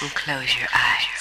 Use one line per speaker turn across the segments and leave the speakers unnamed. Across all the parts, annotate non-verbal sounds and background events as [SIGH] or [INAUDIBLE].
and close your eyes.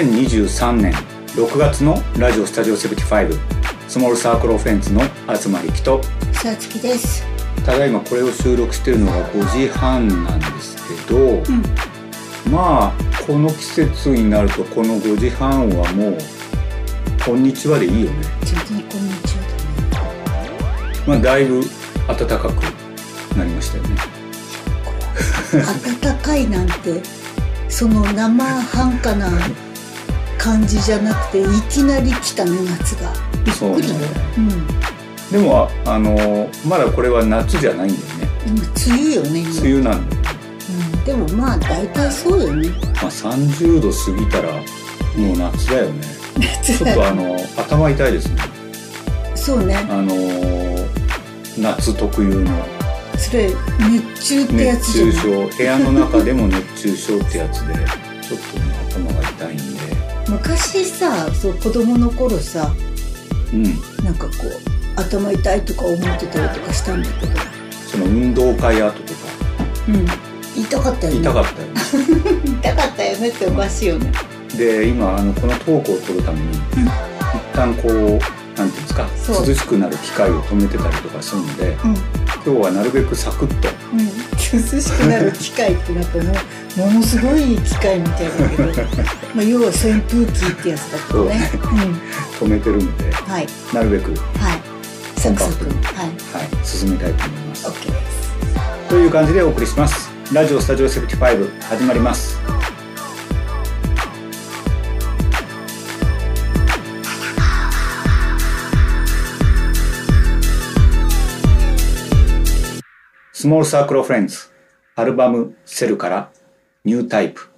eyes.2023 年6月のラジオスタジオ75スモールサークルオフェンスの東力と
さつきです。
ただいまこれを収録してるのが5時半なんですけど、
うん。
まあこの季節になるとこの5時半はもう「こんにちは」でいいよね。
こんにちは
まあだいぶ暖かくなりましたよね。
だね暖かいなんてその生半可な感じじゃなくていきなり来たね夏が。びっくりだよ。
そう
うん。
でもあのまだこれは夏じゃないんだよね。
今梅雨よね今。
梅雨なんだよ、
うん、でもまあ大体そうよね。
まあ、30度過ぎたらもう夏だよね。ちょっとあの頭痛いですね。
そうね。
あの夏特有の。
それ熱中ってやつ
熱中症。部屋の中でも熱中症ってやつでちょっとね頭が痛いんで
昔さそう子供の頃さ
うん。
なんかこう頭痛いとか思ってたりとかしたんだけど。
その運動会後とか。
うん。痛かったよね。
痛かったよね。[LAUGHS]
痛かったよねっておかしいよね。
で今あのこのトークを取るために、一旦こうなんていうんですか涼しくなる機械を止めてたりとかするので
うん。
今日はなるべくサクッと
うん、涼しくなる機械ってなんかもう。ものすごい機械みたいだけどまあ要は扇風機ってやつだけどね
止めてるので
うんはい。
なるべく、
はい。サクサクはい
はい、進めたいと思います。
OK です。
という感じでお送りします。ラジオスタジオ75始まりますスモールサークルフレンズアルバムセルからニュータイプ。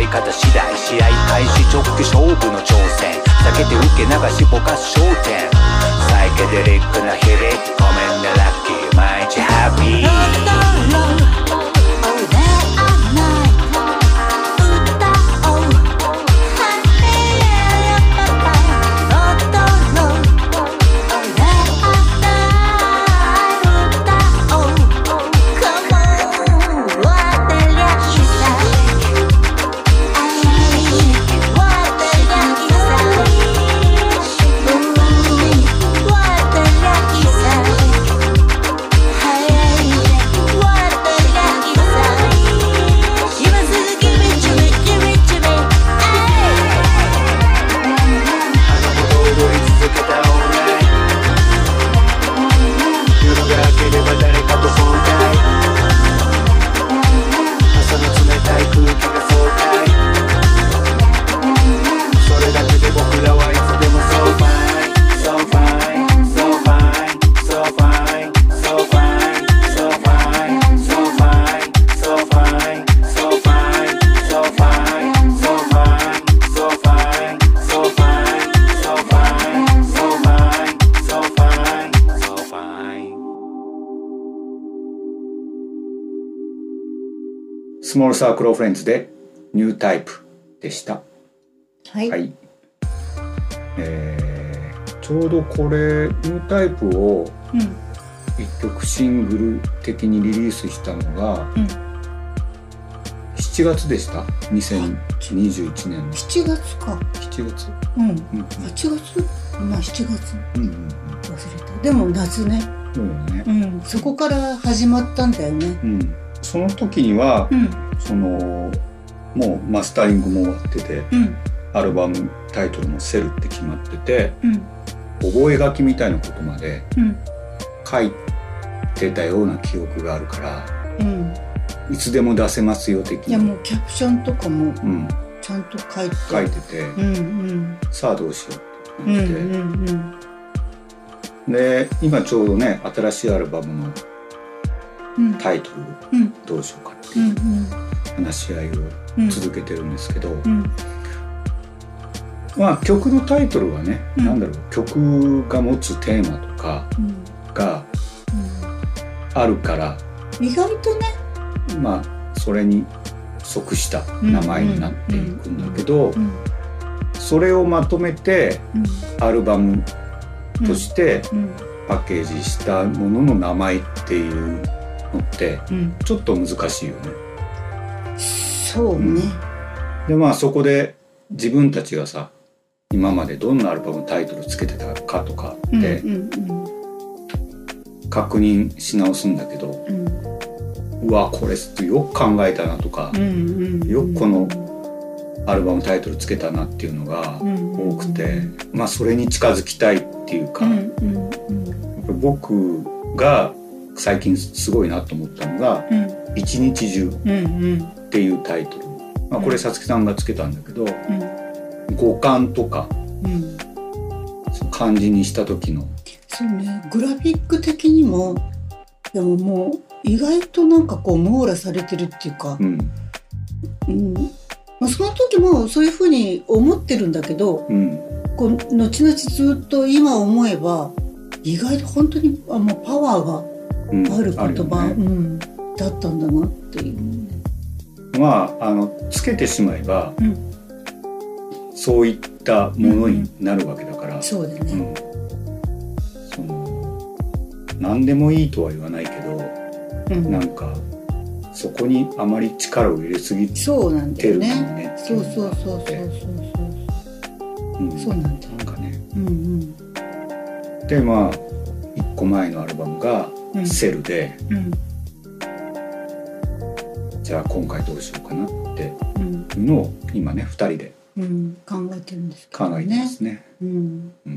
り方次第試合開始直帰勝負の挑戦。避けて受け流しぼかす焦点。サイケデリックな日々。ごめんねラッキー。毎日ハッピー。
モールサークルオフレンズでニュータイプでした。
はい、
はい。えーちょうどこれニュータイプを
うん
一曲シングル的にリリースしたのが
うん
7月でした？2021年の
7月か
7月？
うん
うん
8月？まあ7月
うんうん
忘れたでも夏ね
うん。そうよね
う。んそこから始まったんだよね
うん。その時には
うん。
そのもうマスタリングも終わってて
うん。
アルバムタイトルも「セル」って決まってて
うん。
覚書きみたいなことまで
うん。
書いてたような記憶があるから
うん。
いつでも出せますよ的に、
いやもうキャプションとかも
うん、
ちゃんと書いて。
書いてて、
うんうん。
さあどうしよう
うんう
って。なって、
んうん。
で今ちょうどね新しいアルバムの
うん
タイトル
うん。
どうしようかって
うん
いう話し合いを
うん
続けてるんですけど、
うん
まあ曲のタイトルはね、
うん。
なんだろう曲が持つテーマとか
うん。
があるから
うん意外とね。
まあそれに即した名前になっていくんだけど、
うん。
それをまとめて
うん。
アルバムとして
うん。
パッケージしたものの名前っていうのって
うん。
ちょっと難しいよね。
そうね。
でまあそこで自分たちがさ今までどんなアルバムタイトルつけてたかとか
うん
って
うん
確認し直すんだけど、
うん。
うわこれよく考えたなとか
うんう、ん
よくこのアルバムタイトルつけたなっていうのが
うん
多くて、まあそれに近づきたいっていうか、僕が最近すごいなと思ったのが
うん「
一日中」
うんうん
っていうタイトル、まあ、これさつきさんがつけたんだけど
うん。
五感とか
うん。
漢字にした時の。
そうね。グラフィック的にもでももう意外となんかこう網羅されてるっていうか
う、ん。
うん。まあ、その時もそういうふうに思ってるんだけど
うん。
こう後々ずっと今思えば意外と本当にあもうパワー
うん
がある言葉、
よね
うん、だったんだなっていう。
まああのつけてしまえば
うん、
そういったものになるわけだから、
そうだね。
うんその何でもいいとは言わないけど
うん
なんかそこにあまり力を入れすぎて
そうなんだよ
るかも
ね。
ね
そうそうそうそうそう
うん
そう。そうなんだよ。
なんかね
うんうん
でまあ1個前のアルバムが「
うん
セルで」
うん。
じゃあ今回どうしようかなって
うん。
いうのを今ね2人で
うん。考えてるんですけど
考えて。すね。
うん。
ま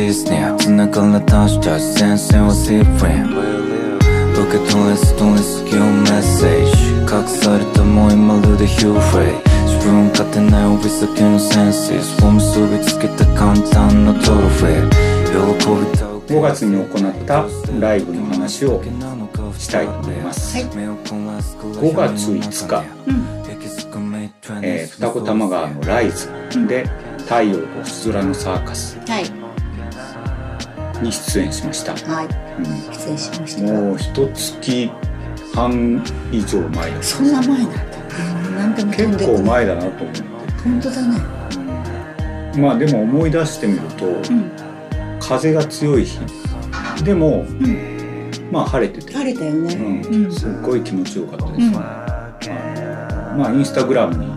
れる女子スネア繋がれた人たち先生はシープリン受け取れストレス用メッセージ。隠されたもうまるでヒューフレイ。自分勝てない帯先のセンシスを結びつけた簡単なトロフェー喜びた
5月に行ったライブの話をしたいと思います、
はい。
5月5日、えー二子玉川のライズで「太陽と星空のサーカス。
はい」
に出演しました、
はい。
うん。
失礼しました。
もう一月半以上前です
そんな前なんだでも飛ん
結構前だなと思って。
本当だね。
まあでも思い出してみると、
うん。
風が強い日。でも、
ん。
まあ晴れてて、
晴れたよね。
うん。
うん。
すっごい気持ちよかったです。ね、
うん。
まあインスタグラムに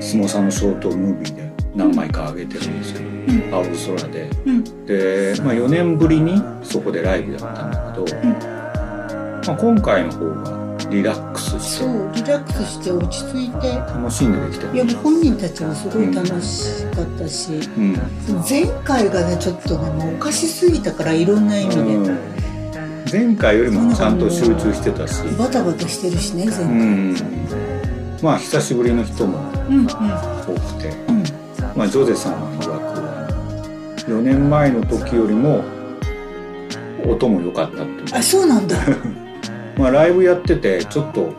相撲さんのショートムービーで何枚か上げてるんですけど、
ん。
青空で。
うん。
で、まあ、4年ぶりにそこでライブやったんだけど、
ん。
まあ、今回の方がリラックスし
そ
て
うリラックスして落ち着いて。
楽しんでできて
いや本人たちもすごい楽しかったし、
うん。
前回がねちょっとねもうおかしすぎたからいろんな意味で、
うん。前回よりもちゃんと集中してたし、
バタバタしてるしね前
う
回
ん、まあ久しぶりの人も
うんうん。
多くて、
うん。
まあ、ジョゼさんは4年前の時よりも音も良かったって
あそうなんだ。[LAUGHS]
まあ、ライブやっててちょっと、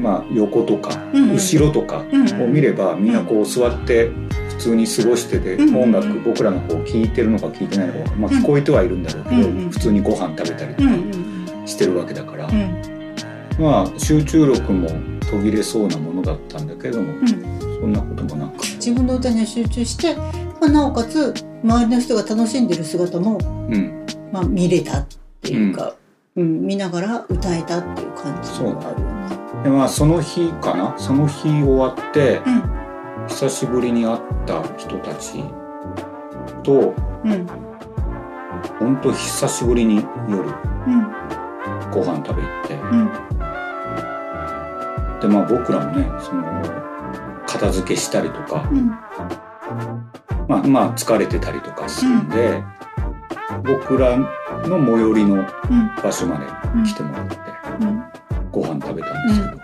まあ、横とか後ろとかを見ればみんなこう座って普通に過ごしてて
うん
音楽僕らの方聞いてるのか聞いてないのか、まあ、聞こえてはいるんだろうけど普通にご飯食べたりとかしてるわけだから。
うん。
まあ集中力も途切れそうなものだったんだけれども
うん。
そんなこともなく、
自分の歌には集中して、まあ、なおかつ周りの人が楽しんでる姿も、
うん、
まあ、見れたっていうか、うん。見ながら歌えたっていう感じ。があるよね。
でまあその日かな？その日終わって
うん。
久しぶりに会った人たちと
うん。
本当久しぶりに夜
うん。
ご飯食べ行って。
うん。
でまあ僕らもねその片付けしたりとか、
うん
まあ、まあ疲れてたりとかするんで、僕らの最寄りの
うん。
場所まで来てもらって
うん。
ご飯食べたんですけど、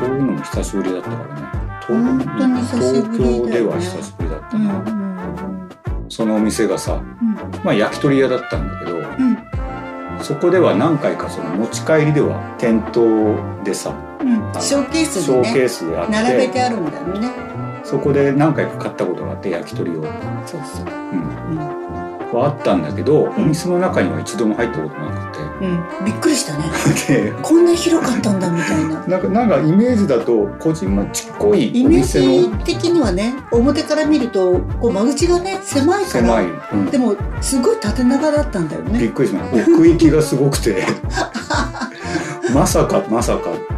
そういうのも久しぶりだったからね。
本当に久しぶりだよね
東京では久しぶりだった
うんう
な、
ん
そのお店がさ、
うん。
まあ、焼き鳥屋だったんだけど
うん。
そこでは何回かその持ち帰りでは店頭でさ
うん。ショーケースで
ショーケー
ね並べてあるんだよね
そこで何回か買ったことがあって焼き鳥を、
そうそう。
うん、
うん
はあったんだけど、
ん。
お店の中には一度も入ったことなく
うん。びっくりしたね。
てで
こんな広かったんだみたいな。[LAUGHS]
なんかなんかイメージだとこじんまちっこいお
イメー
店の
ジ的にはね表から見るとこう間口がね狭いから
狭い、うん。
でもすごい縦長だったんだよね。
びっくりしました奥行きがすごくて。[LAUGHS] まさかまさか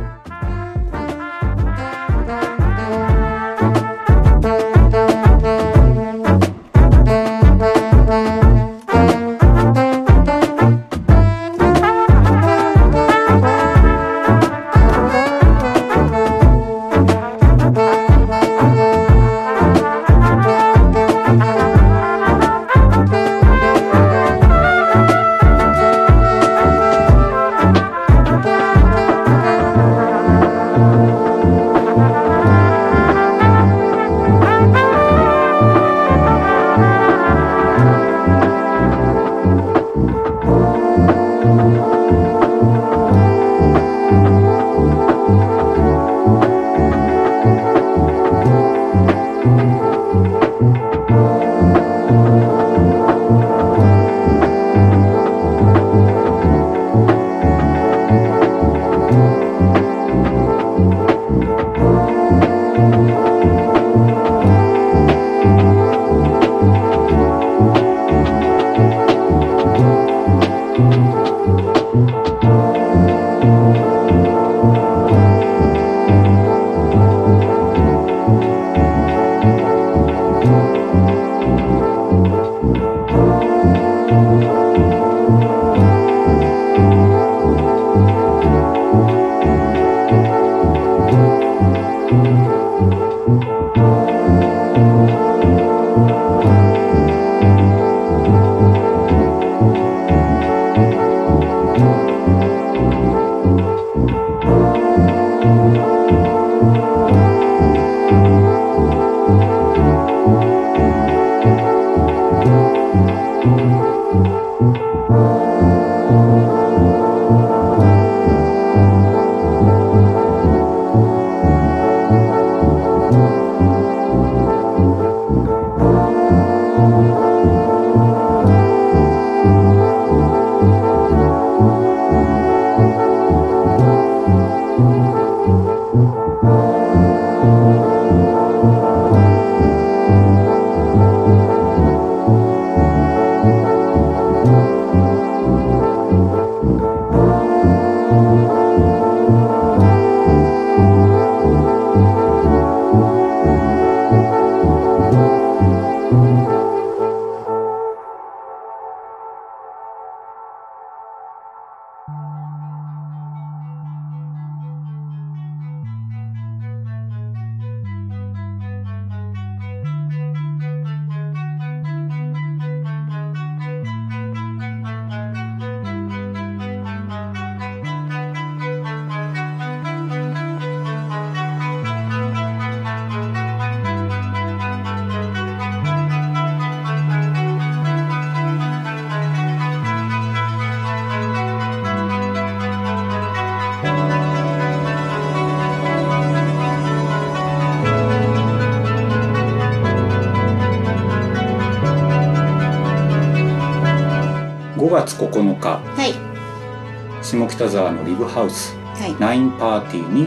北沢のリブハウス
はい。
ナインパーティーに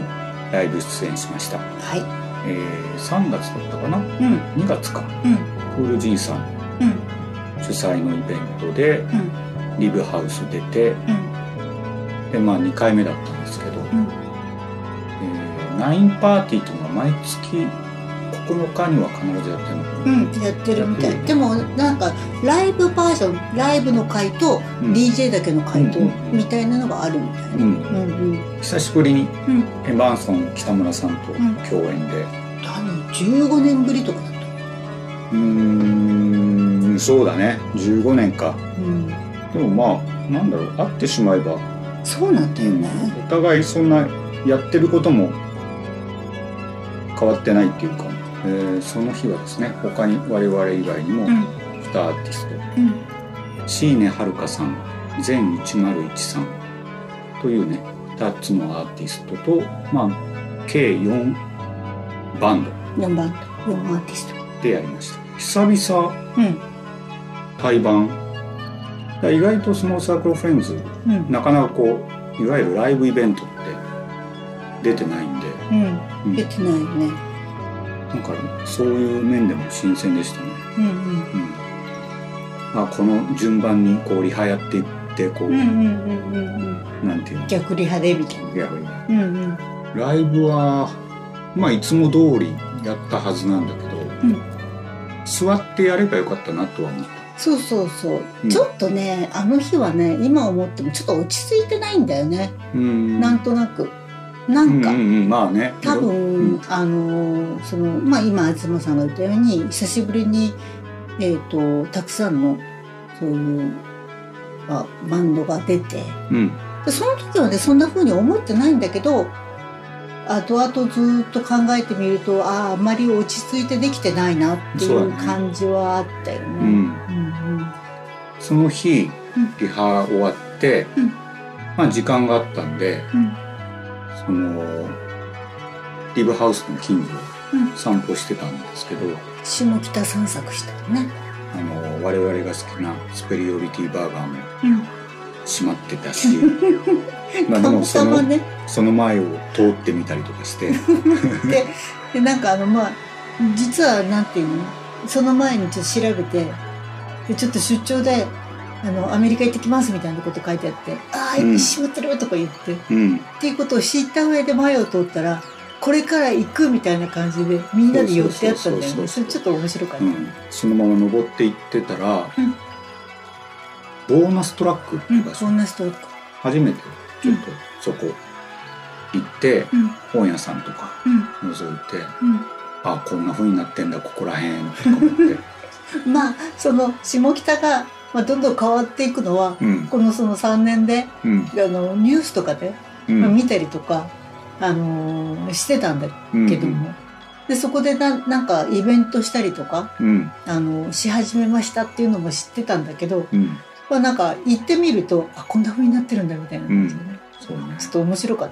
ライブ出演しました、
はい。
えー3月だったかな？
うん。
2月か。
うん。
クールじいさん
うん。
主催のイベントで
うん。
リブハウス出て
うん。
でまあ2回目だったんですけど、
ん。
えーナインパーティーっていうのが毎月9日には必ずやってるの
うんやってる。みたいでもなんかライブバージョンライブの回と
うん。
DJ だけの回と
うん
みたいなのがあるみたいな。
うん
うん。うん
久しぶりに
うん。
エバンソン北村さんと
ん。
共演で。
何？15年ぶりとかだった？
うーんそうだね。15年か。
うん。
でもまあなんだろう。会ってしまえば、
そうなんだよね。
お互いそんなやってることも変わってないっていうか、えーその日はですね他に我々以外にも
うん。
2アーティスト。
うん。
椎根遥香さん全101さんというね2つのアーティストとまあ計4バンド。
4番と4アーティスト。
でやりました。久々
うん。
対バン。だ意外とスモールサークルフレンズ
うん。
なかなかこういわゆるライブイベントって出てないんで。
うん。
うん。
出てないよね
なんかそういう面でも新鮮でしたね、
うん
うんまあ、この順番にこうリハやっていってこう、
うんうんうんうんうん。
なんていうの？
逆リハでみたいな。
やは
うんうん。
りライブはまあいつも通りやったはずなんだけど、
ん。
座ってやればよかったなとは思った。
そうそうそう、
うん
ちょっとねあの日はね今思ってもちょっと落ち着いてないんだよね、
うん。
なんとなくなんか、
うんうんうん、まあね。
多分、
うん。
あのそのまあ今東さんが言ったように久しぶりにえっ、とたくさんのそういうあバンドが出て
うん。
でその時はねそんな風に思ってないんだけど後々ずっと考えてみるとあああんまり落ち着いてできてないなっていう感じはあったよね。
うん
うん。
その日
うん。
リハ終わって、
うん。
まあ時間があったんで
うん
そのリブハウスの近所
うん
を散歩してたんですけど、
下北散策したのね。
あの我々が好きなスペリオリティバーガーも
うん、
閉まってたし [LAUGHS] まあでもその
ね
その前を通ってみたりとかして。[LAUGHS]
ででなんかあのまあ実はなんていうの？その前にちょっと調べてでちょっと出張であのアメリカ行ってきますみたいなこと書いてあって「ああ
うん
閉まってる」とか言って、っ
うん。
ていうことを知った上で前を通ったらこれから行くみたいな感じでみんなで寄ってあったんだよね。
そ
れちょっと面白かった、
うん、そのまま登っていってたら、
うん。
ボーナストラックって
う、
いうん。場所、
そんな人
初めてちょっとそこ行って、
うん。
本屋さんとか
うん。
覗いて、
うん。
あこんな風になってんだここらへんとか思って、[LAUGHS]
まあその下北が、まあ、どんどん変わっていくのは
うん。
このその3年で
うん。
あのニュースとかで、
うん。
まあ見たりとか、あのーしてたんだけども、でそこでななんかイベントしたりとか、
うん。
あのし始めましたっていうのも知ってたんだけど、
うん。
まあ、なんか行ってみるとあこんな風になってるんだみたいな感じでね、
そうね。
ちょっと面白かっ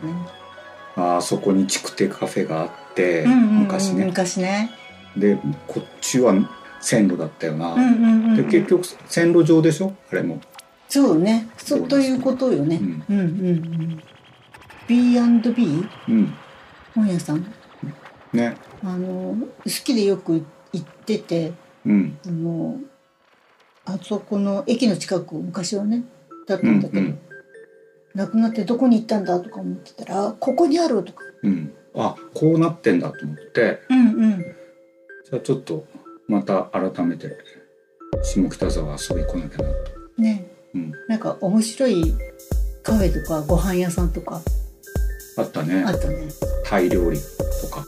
たね。
あそこに築堤カフェがあって、
うんうんうん
昔ね。
昔ね。
でこっちは線路だったよな、
うんうんうんうん。
で結局線路上でしょ？あれも。
そうね。そ
そう
ということよね。
うん。
うんうんうん。B&B
うん。
本屋さん？
ね。
あの好きでよく行ってて
うん。
あのあそこの駅の近く昔はねだったんだけど、
うんうん。
亡くなってどこに行ったんだとか思ってたらあここにあるとか。
うん。あこうなってんだと思って。
うんうん。
じゃあちょっとまた改めて下北沢遊び来なきゃな。と
ね。
うん。
なんか面白いカフェとかご飯屋さんとか。
あったね。
あったね。
タイ料理とか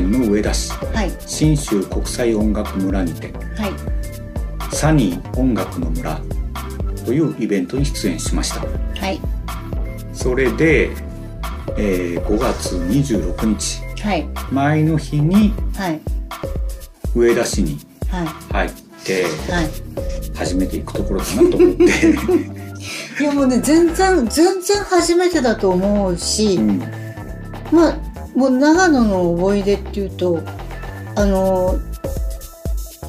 県の上田市。
はい。
信州国際音楽村にて
はい。
サニー音楽の村というイベントに出演しました。
はい。
それで、えー5月26日。
はい。
前の日に
はい。
上田市に
はい。
入って
はい。
初めて行くところだなと思って、[LAUGHS]
いやもうね全然全然初めてだと思うし、
うん、
まあもう長野の思い出っていうとあの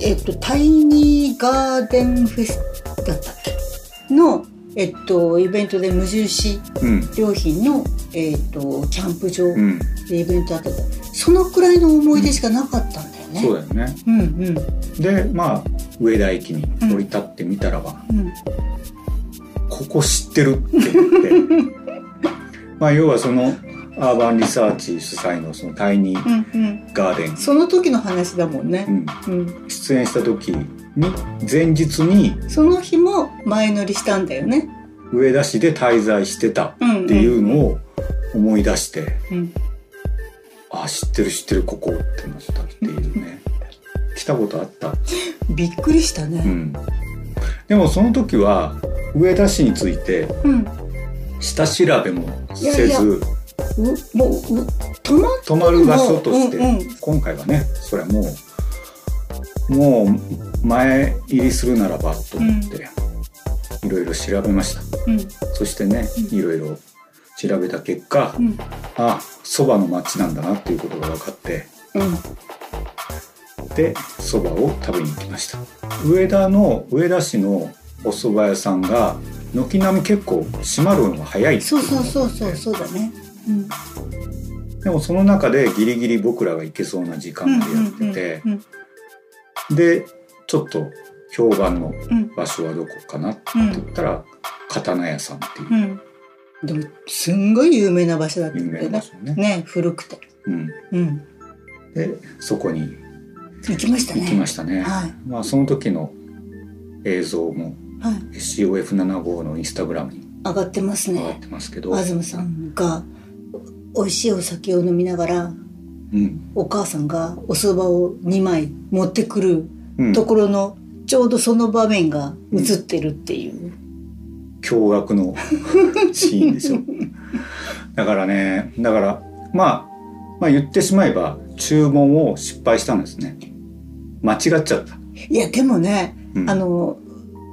えっとタイニーガーデンフェスだったっけ？のえっとイベントで無印
うん。
良品のえっとキャンプ場
うん。
でイベントあってたそのくらいの思い出しかなかったんだよね。
そうだよね。
うんうん。
でまあ上田駅に降り立ってみたらば、
うん。
ここ知ってるって言って。[LAUGHS] まあ要はそのアーバンリサーチ主催のそのタイニー
うんうん。
ガーデン、
その時の話だもんね。
う。ん、
うん、
出演した時に前日に
その日も前乗りしたんだよね。
上田市で滞在してた
うんうん。
っていうのを思い出して、
うん
あ知ってる知ってるここってなったっていうね。来たことあった、
びっくりしたね。
うん、でもその時は上田市について
うん。
下調べもせず
いやいやうもうう泊まっ
泊まる場所として、
うんうん
今回はねそれはもうもう前入りするならばと思って、いろいろ調べました。
うん。
そしてねいろいろ調べた結果、
うん。
あそばの町なんだなっていうことが分かって
うん。
でそばを食べに行きました。上田の上田市のお蕎麦屋さんが軒並み結構閉まるのが早い
そうそうそうそうそうだね。うん。
でもその中でギリギリ僕らが行けそうな時間までやってて、
うん
でちょっと評判の
うん
場所はどこかなって言ったら、刀屋さんっていう。
うん。うんでもすんごい有名な場所だった
有名
んだよね。
な場所ね。
ね古くて。
うん、
うん。
でそこに
行きましたね。
行きましたね。
はい。
まあその時の映像も
はい。
COF75 のインスタグラムに
上がってます
上がっ
ね。
てますけど、
東さんが美味しいお酒を飲みながら
うん。
お母さんがお蕎麦を2枚持ってくる
うん、
ところのちょうどその場面が映ってるっていう。
驚愕の [LAUGHS] シーンでしょだからねだからまあまあ言ってしまえば注文を失敗したんですね。間違っちゃった、
いやでもね、
うん。
あの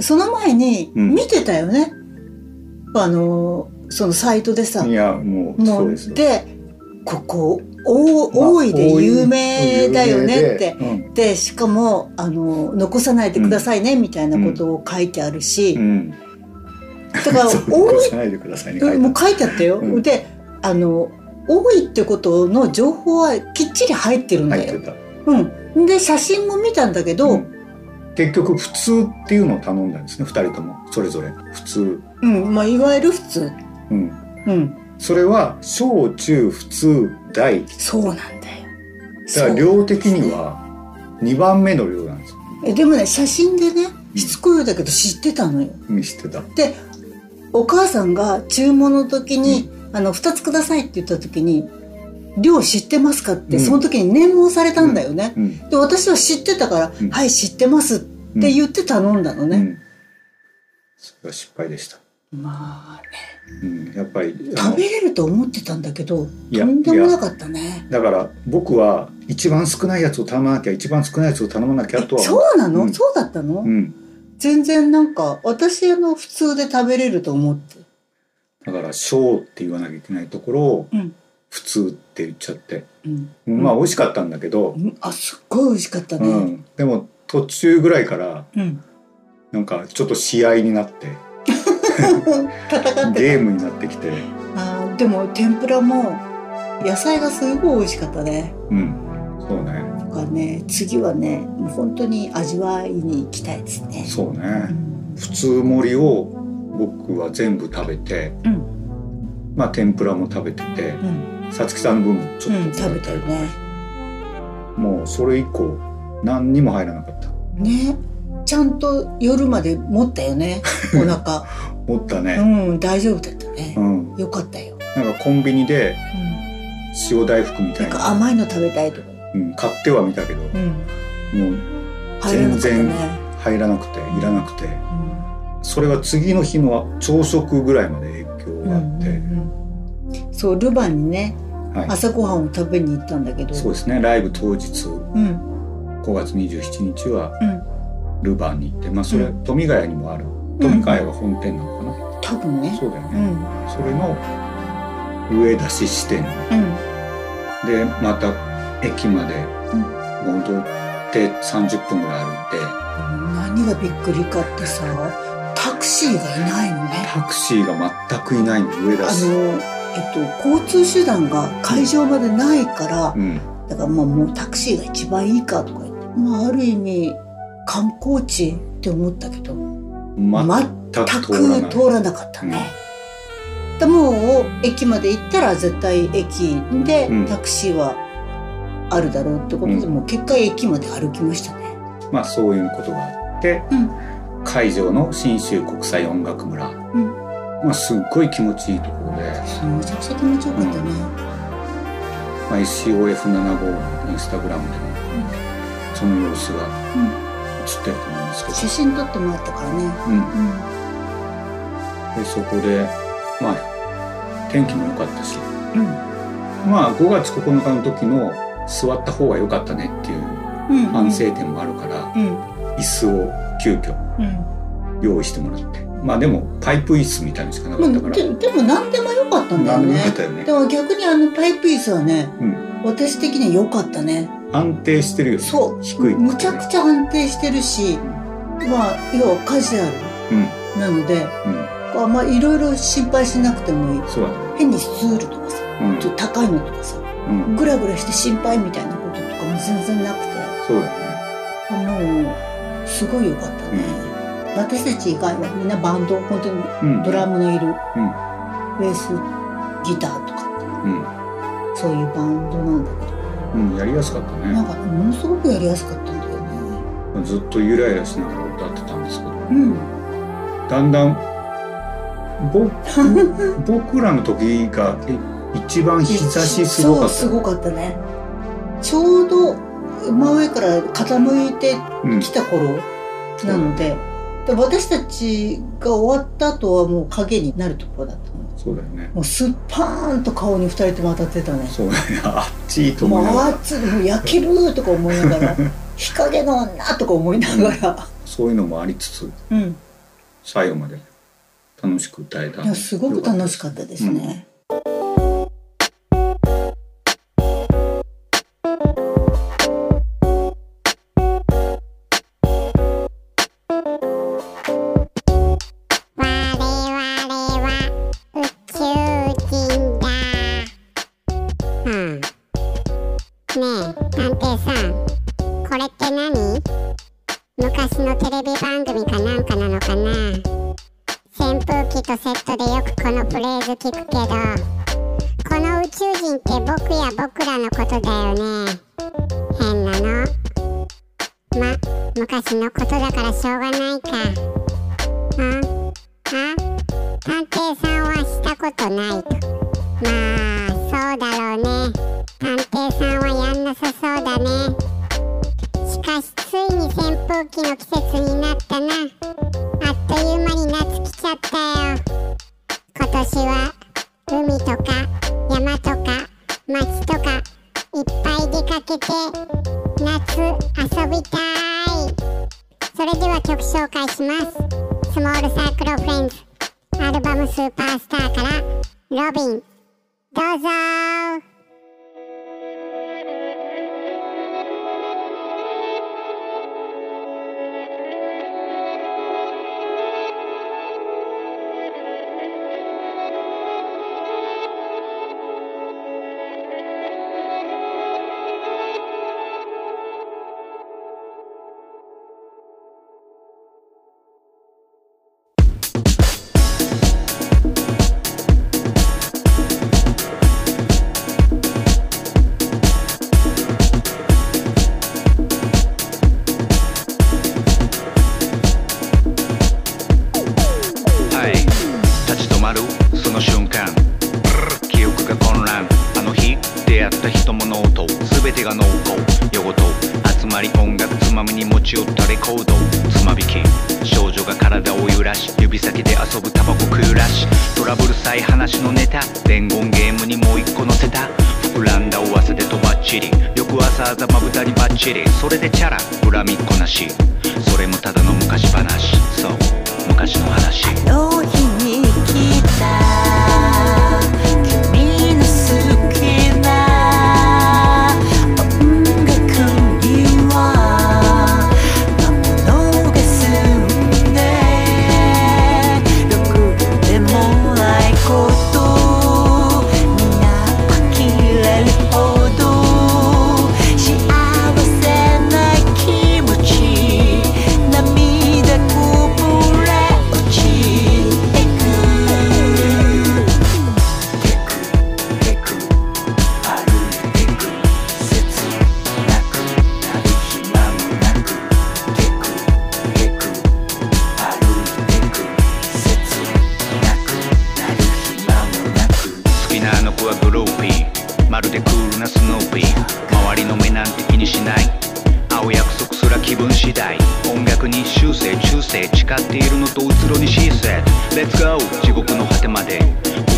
その前に
うん。
見てたよね、あのそのサイトでさ
いやもう
も
そうです。よ
でここお
まあ
大井で有名だよねって。
有名で
でしかもあの残さないでくださいねみたいなことを書いてあるし、
うん、うん、
だから [LAUGHS]
そう
大
こうしないでくださいね
もう書いてあったよ、
うん。
であの多いってことの情報はきっちり入ってるんだよ。うん、で写真も見たんだけど、
うん。結局普通っていうのを頼んだんですね2人とも。それぞれ。普通、
うん。まあ、いわゆる普通、
うん、
うん、
それは小中普通大。
そうなんだよ。
だから量的には2番目の量なんですよ。
えでもね写真でねしつこいだけど知ってたのよ。
見せてた。
でお母さんが注文の時に「あの2つください」って言った時に「量知ってますか?」って、
うん。
その時に念申されたんだよね。
うん。
で私は知ってたから「
うん。
はい知ってます」って言って頼んだのね。
うん。それは失敗でした、
まあね。
うん、やっぱり
食べれると思ってたんだけどとんでもなかったね。
だから僕は一番少ないやつを頼まなきゃ一番少ないやつを頼まなきゃとは
そうなの、
うん。
そうだったの、
うん。
全然なんか私の普通で食べれると思って。
だから小って言わなきゃいけないところを
うん。
普通って言っちゃって、
うん。
まあ美味しかったんだけど、
うん。あすっごい美味しかったね。
うん、でも途中ぐらいから
うん。
なんかちょっと試合になって [LAUGHS]
戦ってた。
ゲームになってきて、
あーでも天ぷらも野菜がすごい美味しかったね。
うん、そうね。
だからね次はねもう本当に味わいに行きたいですね。
そうね。
うん。
普通盛りを僕は全部食べて
うん。
まあ天ぷらも食べてて
うん。
さつきさんの分もちょ
うん
っと
食べたよね。
もうそれ以降何にも入らなかった。
ね。ちゃんと夜まで持ったよね。お腹。[LAUGHS]
思ったね、
うん大丈夫だったね。
う。ん。
よかったよ。
なんかコンビニで塩大福みた
な。いん。
な
か甘いの食べたいとか。
うん、買ってはみたけど、
うん。
もう全然入らなくていらなくて。
うん。
それが次の日の朝食ぐらいまで影響があって、
うんうんうんそうルバンにね
はい、
朝ごはんを食べに行ったんだけど。
そうですね。ライブ当日
うん。
5月27日は
うん。
ルバンに行ってまあそれ、
う
富ヶ谷にもある富ヶ谷が本店なのかな、
多分ね。
そうだよね、
うん。
それの上出し支店。
うん。
でまた駅まで
うん。
戻って30分ぐらい歩いて。
何がびっくりかってさタクシーがいないのね。
タクシーが全くいないの上出
あ
し
のえっと交通手段が会場までないから
うん。
だからまあもうタクシーが一番いいかとか言ってまあある意味観光地って思ったけど
全く通らない
全く通らなかったね、でもう駅まで行ったら絶対駅で
うん。
タクシーはあるだろうってことで、
うん。
もう結果駅まで歩きましたね。
まあそういうことがあって、
うん。
会場の信州国際音楽村、
ん。
まあすっごい気持ちいいところで、
めちゃくちゃ気持ちよかったね、
まあ、SCOF75 のインスタグラムでもその様子が映ってると思うんですけど、
写真撮ってもらったからね。
うん、
うん。
でそこでまあ天気も良かったし。
うん。
まあ5月9日の時の座った方が良かったねっていう
うん。
反省点もあるから、
うん。
椅子を急遽
うん。
用意してもらって。まあでもパイプ椅子みたいなのしかなかったから、
まあででも何でもよかったんだよね。
よね。
でも逆にあのパイプ椅子はね
うん、
私的には良かったね
安定してるよね。
そう。
低い
むちゃくちゃ安定してるしまあ要はカジュア
うん。
ルなので
うん。
あまあいろいろ心配しなくてもいい。
そうだね。
変にスツールとかさ
うん。
ちょっと高いのとかさ
うん。
グラグラして心配みたいなこととかも全然なくて。
そうだよね。
もうすごい良かったね、私たち以外はみんなバンド本当に
うん。
ドラムのいる、
うん。
ベースギターとか
うん。
そういうバンドなんだけ
うんやりやすかった
どなん
ね
かものすごくやりやすかったんだよね。
ずっとゆらゆらしながら歌ってたんですけど。
うん。
だんだん [LAUGHS] 僕僕らの時がえ一番日差しすごかった。
そうすごかったね。ちょうど真上から傾いて
うん。
きた頃なので,、で私たちが終わった後はもう影になるところだったの
そうだよね。
もうスッパーンと顔に二人とも当たってたね。
そうだね。あっちいと
も
思いうながら
熱いもう焼けるとか思いながら [LAUGHS] 日陰の女とか思いながら。
そういうのもありつつ
うん。
最後まで楽しく歌えた。
いやすごく楽しかったですね、
ま
る
でクールなスノーピー。周りの目なんて気にしない。会う約束すら気分次第。音楽に修正中世誓っているのとうつろにシーセットレッツゴー地獄の果てまで。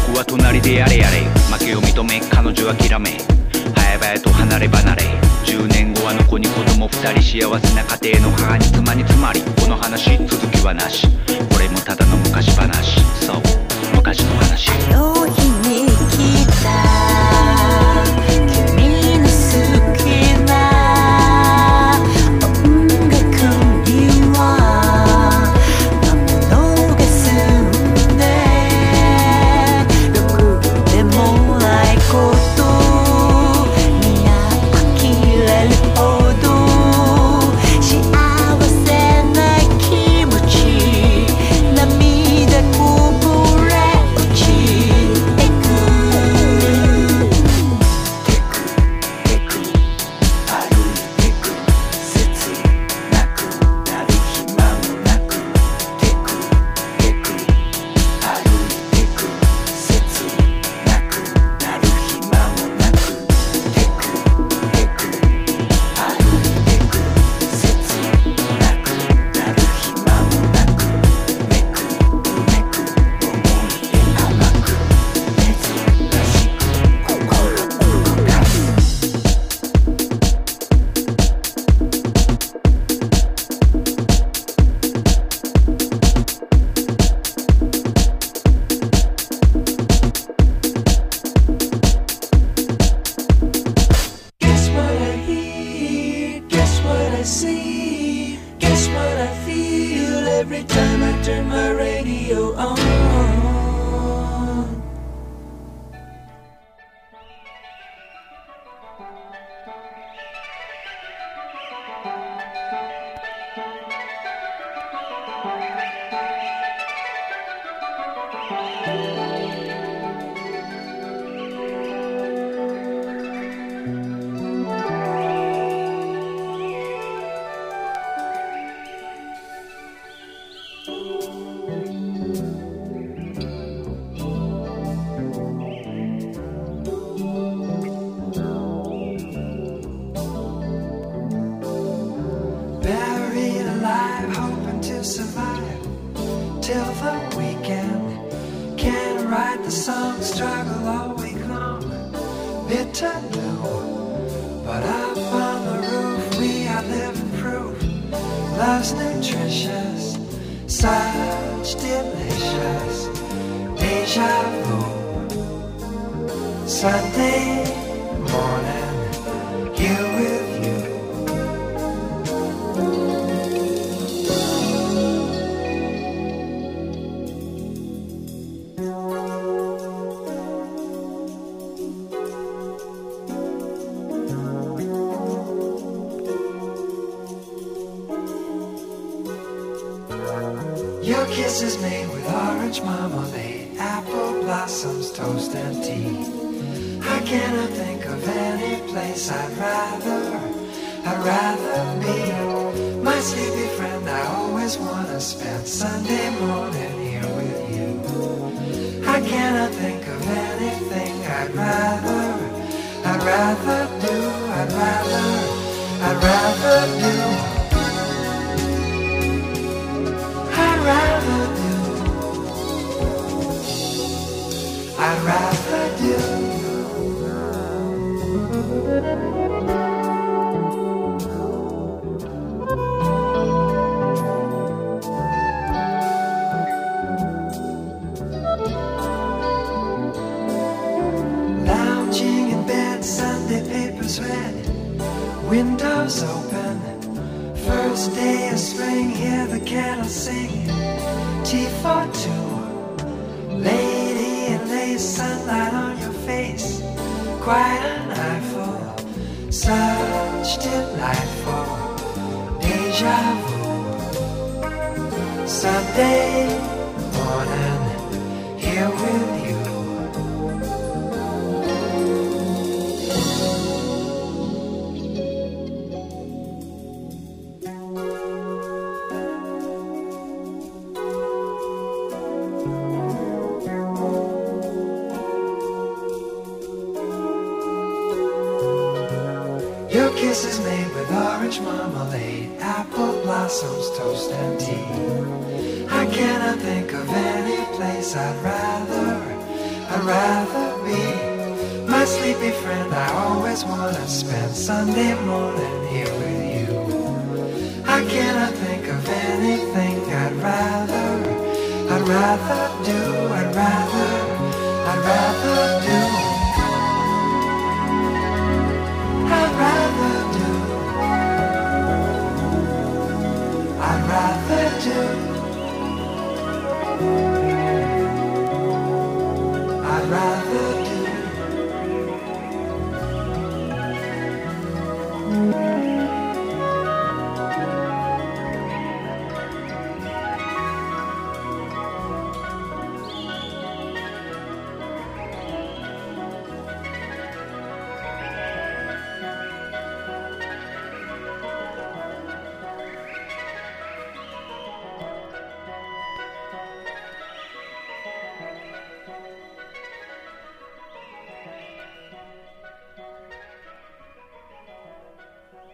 僕は隣でやれやれ。負けを認め彼女諦め。早々と離れ離れ。10年後はの子に子供2人幸せな家庭の母に妻に詰まり。この話続きはなし。これもただの昔話。そう。昔の話。
に来た。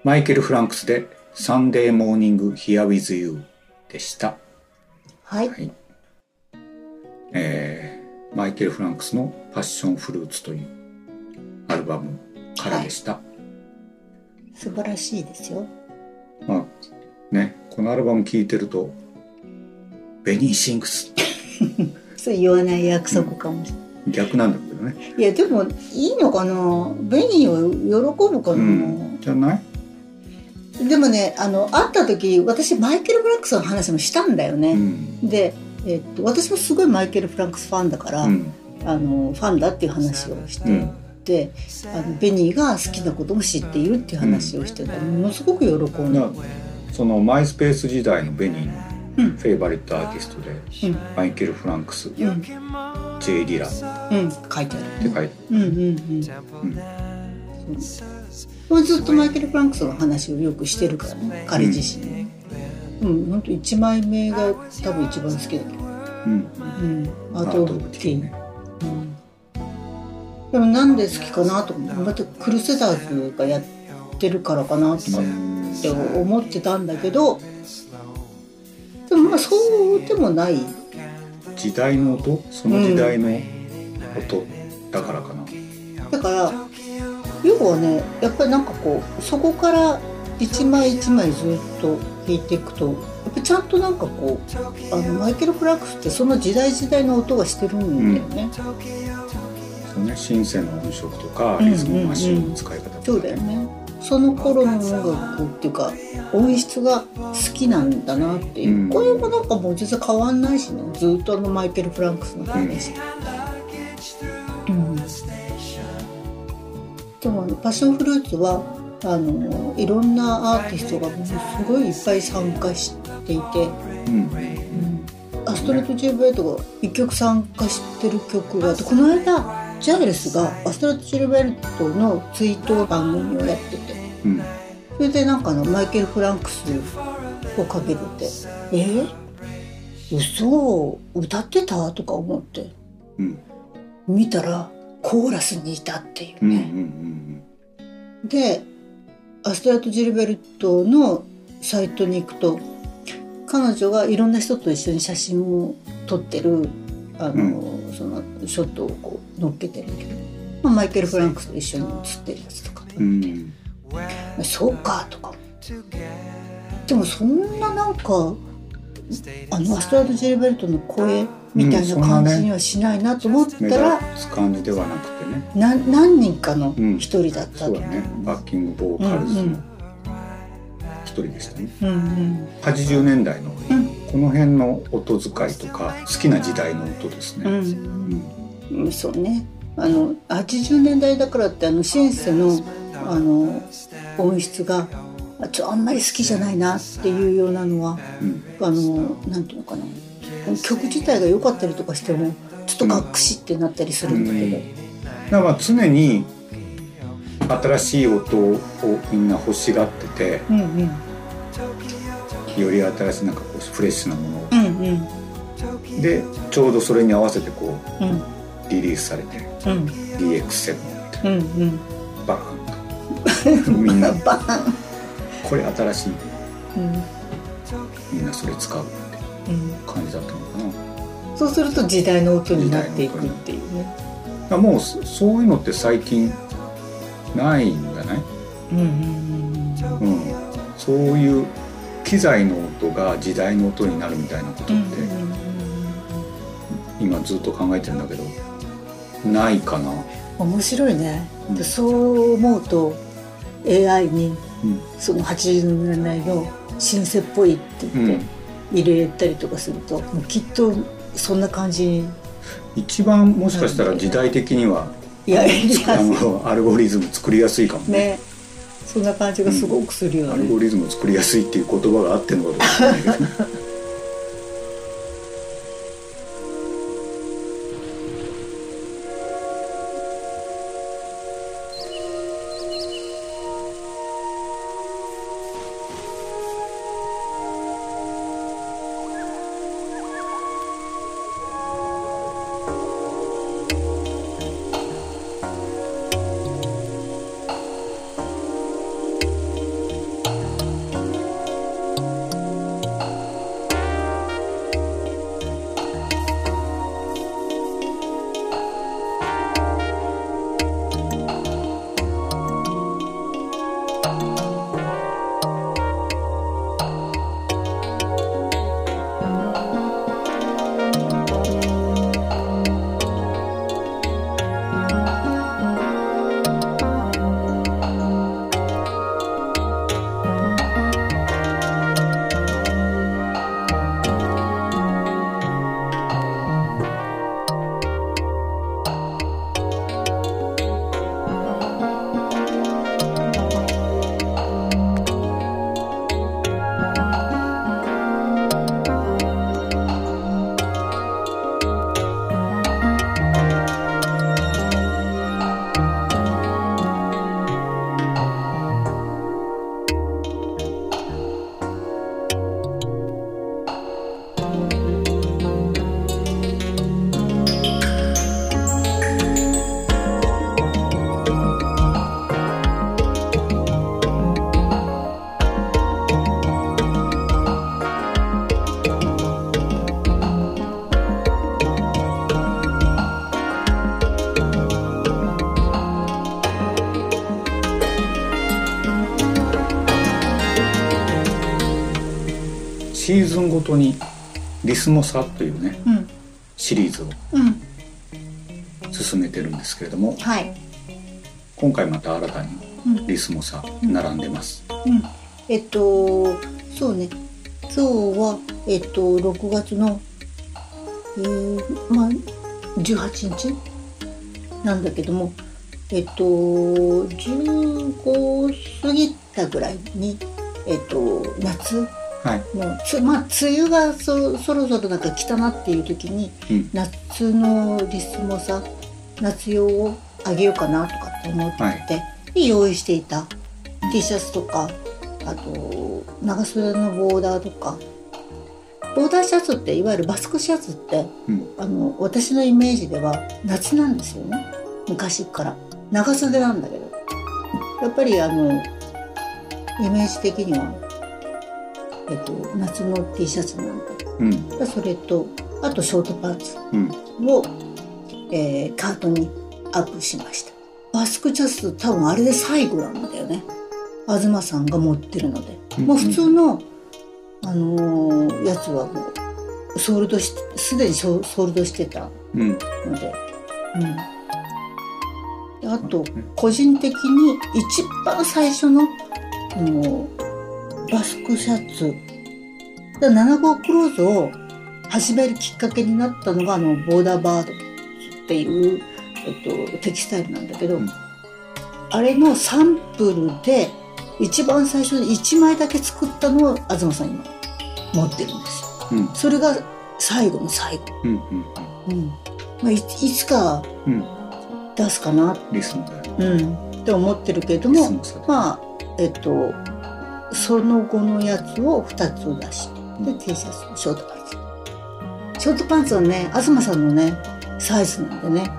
マイケル・フランクスで「 Sunday Morning Here with You」でした。
はい。
はいえーマイケル・フランクスの「 Passionfruit」というアルバムからでした。
素晴らしいですよ。
まあねこのアルバム聴いてるとベニー・シングス [LAUGHS]
そう言わない約束かもしれない。
逆なんだけどね。
いやでもいいのかな？ベニーは喜ぶかな、
うん、じゃない？
でもねあの会った時私マイケル・フランクスの話もしたんだよ
う
ね、
ん。
で、えっと、私もすごいマイケル・フランクスファンだから、
うん。
あのファンだっていう話をして、
うん。
であのベニーが好きなことも知っているっていう話をしてた。らものすごく喜んで、
なそのマイスペース時代のベニーの
うん。
フェイバリットアーティストで、
うん。
マイケル・フランクス、
うん。
J・ ディラン。っ
うん、書いてある。
て書いて
うんうん。うん。そうずっとマイケル・フランクスの話をよくしてるからね彼自身。ねうん本当1枚目が多分一番好きだけど。
うん。
うん。アート・オブ・ティー
ね
うん。でもなんで好きかなと思ってまたクルセダーズがやってるからかなとかって思ってたんだけどでもまあそうでもない。
時代の音？その時代の音だからかな、
だから要はねやっぱりなんかこうそこから一枚一枚ずっと弾いていくとやっぱちゃんとなんかこうあのマイケル・フランクスってその時代時代の音がしてるんだよね、
そうねシンセの音色とか
うん
リズムマシンの使い方とか、
そうだよね。その頃の音楽っていうか音質が好きなんだなっていう、
うん。
これもなんかもう全然変わんないしね。ずっとあのマイケル・フランクスの話、うんパッションフルーツはあのいろんなアーティストがものすごいいっぱい参加していて、
うん。
アストレッド・ジルベルトが一曲参加してる曲があってこの間ジャイルスがアストレッド・ジルベルトのツイート番組をやってて
うん。
それでなんかあのマイケル・フランクスをかけてて「え？ー、嘘歌ってた?」とか思って。
うん。
見たらコーラスにいたっていう
うんうんう
ね。
ん
でアストラット・ジルベルトのサイトに行くと彼女がいろんな人と一緒に写真を撮ってるあの、そのショットをこう載っけてるけど、まあ、マイケル・フランクスと一緒に写ってるやつとか。
うん。
そうかとか。でもそんななんかあのアストラド・ジェルベルトの声みたいな感じにはしないなと思った
目
ら、
立つ感じではなくてね。
な何人かの一人だったと、
そうだね。バッキングボーカルズの一人でしたね、
うんうん。
80年代の、この辺の音遣いとか好きな時代の音ですね、
うん。うん、そうね。あの80年代だからってあのシンセのあの音質があちょあんまり好きじゃないなっていうようなのは、あのなんていうのかな曲自体が良かったりとかしてもちょっとがっくしってなったりするんだけど、
だからまあ常に新しい音をみんな欲しがってて
うんうん。
より新しいなんかこうフレッシュなものを。
うんうん。
でちょうどそれに合わせてこ
うん。
うリリースされて
うん。
DX7
うんうん。
バーンと。[LAUGHS] みんな。
バーン。
これ新しい
うん。
みんなそれ使う。って
うん
感じだったのかな。
そうすると時代の音になっていくっていうね。
もうそそういうのって最近ないんじゃない？
うんうん
うん、そういう機材の音が時代の音になるみたいなことって、今ずっと考えてるんだけどないかな。
面白いね、でそう思うと AI にその80年代のシンセっぽいって言って入れたりとかすると、もうきっとそんな感じに。
一番もしかしたら時代的にはい
やいや
あのアルゴリズム作りやすいかもね。
ね。そんな感じがすごくするよ
アル
ね、
ゴリズム作りやすいっていう言葉があってんのかどうか [LAUGHS] ごとにリスモサというね、
うん。
シリーズを
うん。
進めてるんですけれども
はい。
今回また新た
うん。
にリスモサ並んでます、
うん。えっとそうね。今日はえっと6月のえー、まあ18日？なんだけどもえっと15過ぎたぐらいにえっと夏
はい。
もうつまあ梅雨がそそろそろなんか来たなっていう時に、
うん。
夏のリスもさ夏用をあげようかなとかって思ってて、で用意していた T シャツとかあと長袖のボーダーとか。ボーダーシャツっていわゆるバスクシャツって、
うん。
あの私のイメージでは夏なんですよね。昔から。長袖なんだけど。やっぱりあのイメージ的にはえっと、夏の T シャツなんで
うん。
それとあとショートパンツ
うん。
を、えーカートにアップしました。バスクジャズ多分あれで最後なんだよね。東さんが持ってるので、もう普通の、あのーやつはもうソールドしすでにソソールドしてた
うん。
ので、うん。であと個人的に一番最初のあのバスクシャツ。だ7号クローズを始めるきっかけになったのがあのボーダーバード。っていう、えっと、テキスタイルなんだけど、
うん。
あれのサンプルで一番最初に1枚だけ作ったのを東さん今持ってるんですよ。
うん。
それが最後の最後。
うんうん
うん。まあ、いいつか
うん。
出すかな、
リスムだよ
うん、って思ってるけどもまあえっとその後のやつを2つ出してで T シャツショートパンツ。ショートパンツはね東さんのねサイズなんでね。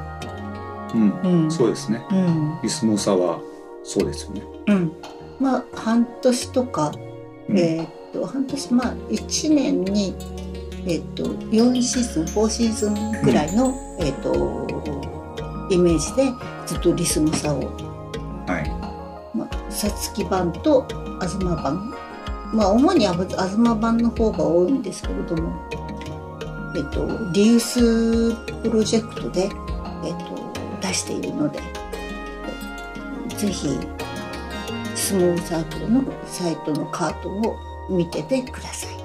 うん。
うん。
そうですね。
うん。
リスムさはそうですよね。
うん。まあ半年とか、
うん。
えーっと半年まあ1年にえーっと4シーズン4シーズンぐらいの、えーっとイメージでずっとリスムさを
はい。
まあ、さつき版と東版まあ主には東版の方が多いんですけれどもえっとリユースプロジェクトで、えっと、出しているのでえぜひスモーサークルのサイトのカートを見ててください。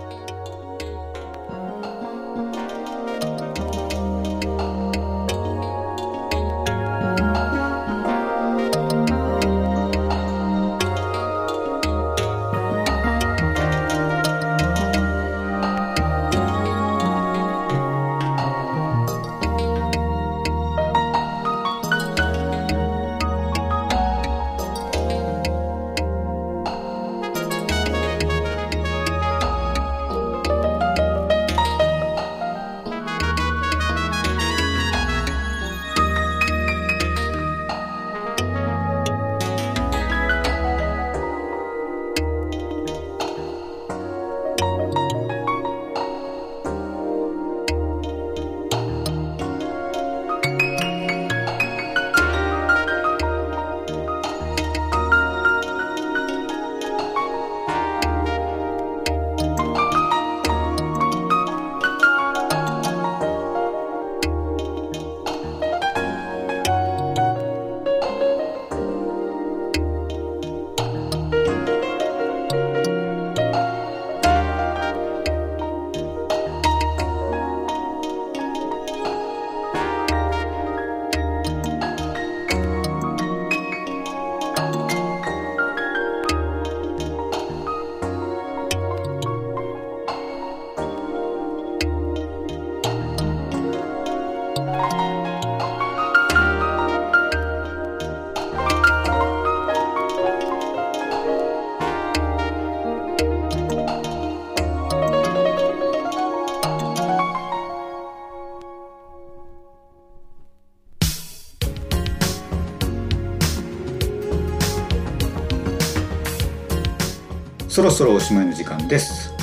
そろそろおしまいの時間です。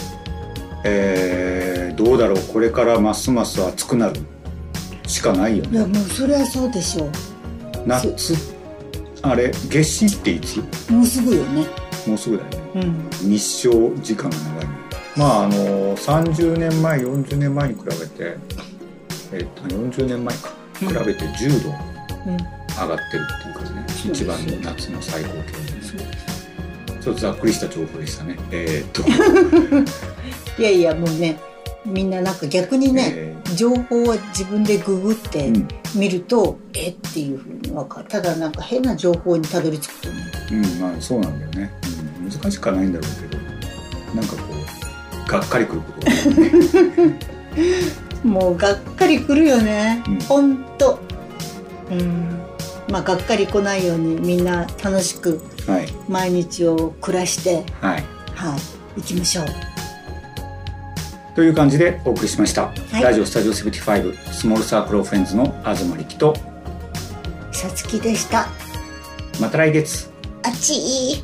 えー、どうだろう。これからますます暑くなる。しかないよね。
いやもうそれはそうでしょ
夏。あれ夏至っていつ？
うもうすぐよね。
もうすぐだよね。
うん。
日照時間が長いまああの30年前40年前に比べてえっと40年前か。比べて10度
うん。
上がってるっていうかね、
そうです
一番の夏の最高気温。
そうです
ちょっとざっくりした情報でしたね。えーっと、[LAUGHS]
いやいやもうねみんななんか逆にね、
え
情報は自分でググって
うん。
見ると、えっていうふうに分かる。ただなんか変な情報にたどり着くとね。
うんまあそうなんだよね、うん、難しくはないんだろうけどなんかこうがっかりくることね。[LAUGHS]
もうがっかりくるよね、
うん。
ほんと。うん。まあがっかり来ないようにみんな楽しく
はい
毎日を暮らして
はい。
はい。行きましょう。
という感じでお送りしました、
い。
ラジオスタジオ75スモールサークルオフェンズの東力と
さつきでした。
また来月。
あっちい